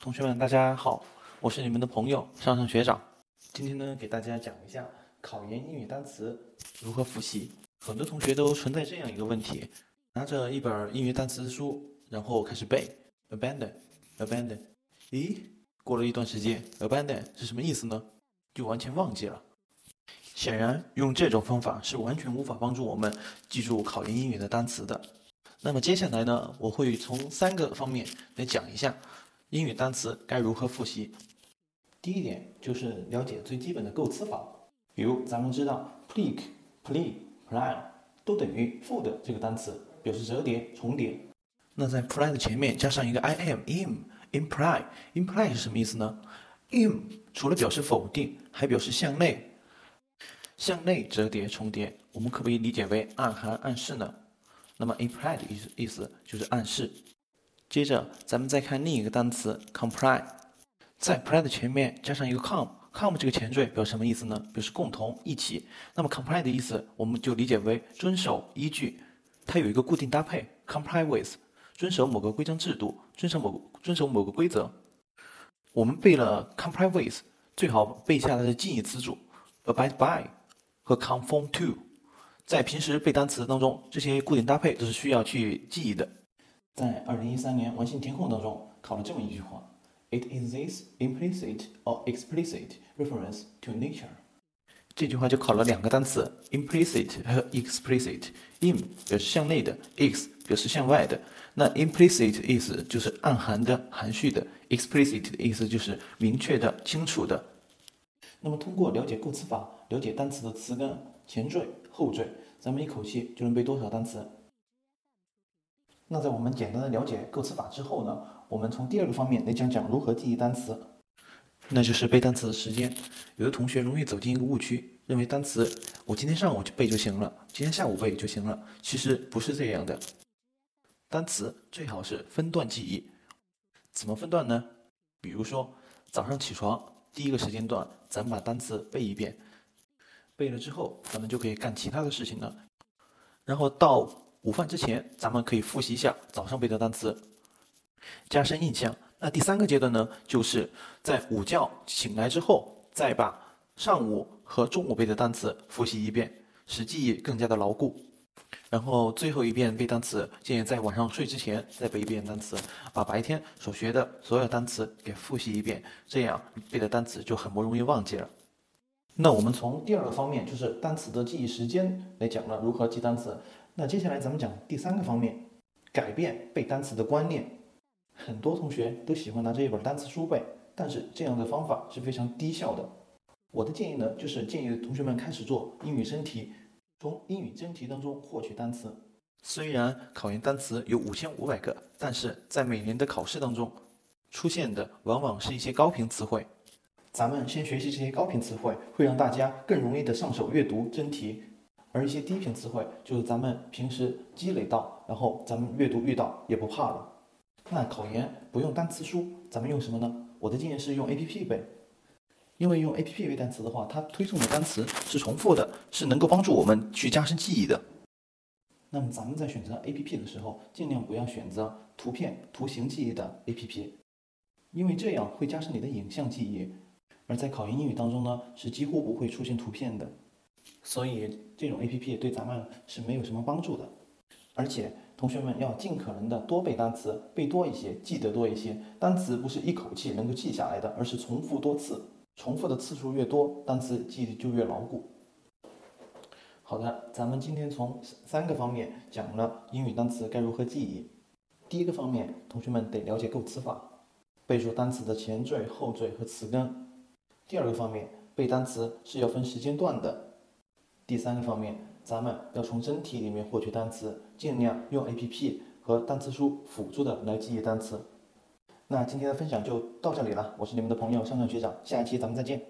同学们，大家好，我是你们的朋友上上学长。今天呢，给大家讲一下考研英语单词如何复习。很多同学都存在这样一个问题：拿着一本英语单词书，然后开始背，abandon，abandon。咦，过了一段时间，abandon 是什么意思呢？就完全忘记了。显然，用这种方法是完全无法帮助我们记住考研英语的单词的。那么接下来呢，我会从三个方面来讲一下英语单词该如何复习。第一点就是了解最基本的构词法，比如咱们知道 plic、pli、ply 都等于 fold 这个单词，表示折叠、重叠。那在 ply 的前面加上一个 im、im、imply、imply 是什么意思呢？im 除了表示否定，还表示向内，向内折叠、重叠，我们可不可以理解为暗含、暗示呢？那么 imply 的意思意思就是暗示。接着咱们再看另一个单词 comply，在 ply 的前面加上一个 com，com 这个前缀表示什么意思呢？表示共同、一起。那么 comply 的意思我们就理解为遵守、依据，它有一个固定搭配 comply with，遵守某个规章制度，遵守某遵守某个规则。我们背了 comply with，最好背下来的记忆词组 abide by 和 conform to。在平时背单词当中，这些固定搭配都是需要去记忆的。在二零一三年完形填空当中考了这么一句话：“It is this implicit or explicit reference to nature。”这句话就考了两个单词：implicit 和 explicit。im 表示向内的，ex 表示向外的。那 implicit 意思就是暗含的、含蓄的；explicit 的意思就是明确的、清楚的。那么通过了解构词法，了解单词的词根。前缀、后缀，咱们一口气就能背多少单词？那在我们简单的了解构词法之后呢，我们从第二个方面来讲讲如何记忆单词，那就是背单词的时间。有的同学容易走进一个误区，认为单词我今天上午就背就行了，今天下午背就行了。其实不是这样的，单词最好是分段记忆。怎么分段呢？比如说早上起床第一个时间段，咱们把单词背一遍。背了之后，咱们就可以干其他的事情了。然后到午饭之前，咱们可以复习一下早上背的单词，加深印象。那第三个阶段呢，就是在午觉醒来之后，再把上午和中午背的单词复习一遍，使记忆更加的牢固。然后最后一遍背单词，建议在晚上睡之前再背一遍单词，把白天所学的所有单词给复习一遍，这样背的单词就很不容易忘记了。那我们从第二个方面，就是单词的记忆时间来讲了如何记单词。那接下来咱们讲第三个方面，改变背单词的观念。很多同学都喜欢拿这一本单词书背，但是这样的方法是非常低效的。我的建议呢，就是建议同学们开始做英语真题，从英语真题当中获取单词。虽然考研单词有五千五百个，但是在每年的考试当中，出现的往往是一些高频词汇。咱们先学习这些高频词汇，会让大家更容易的上手阅读真题；而一些低频词汇，就是咱们平时积累到，然后咱们阅读遇到也不怕了。那考研不用单词书，咱们用什么呢？我的建议是用 A P P 背，因为用 A P P 背单词的话，它推送的单词是重复的，是能够帮助我们去加深记忆的。那么咱们在选择 A P P 的时候，尽量不要选择图片、图形记忆的 A P P，因为这样会加深你的影像记忆。而在考研英语当中呢，是几乎不会出现图片的，所以这种 A P P 对咱们是没有什么帮助的。而且同学们要尽可能的多背单词，背多一些，记得多一些。单词不是一口气能够记下来的，而是重复多次，重复的次数越多，单词记得就越牢固。好的，咱们今天从三个方面讲了英语单词该如何记忆。第一个方面，同学们得了解构词法，背熟单词的前缀、后缀和词根。第二个方面，背单词是要分时间段的。第三个方面，咱们要从真题里面获取单词，尽量用 APP 和单词书辅助的来记忆单词。那今天的分享就到这里了，我是你们的朋友向上学长，下一期咱们再见。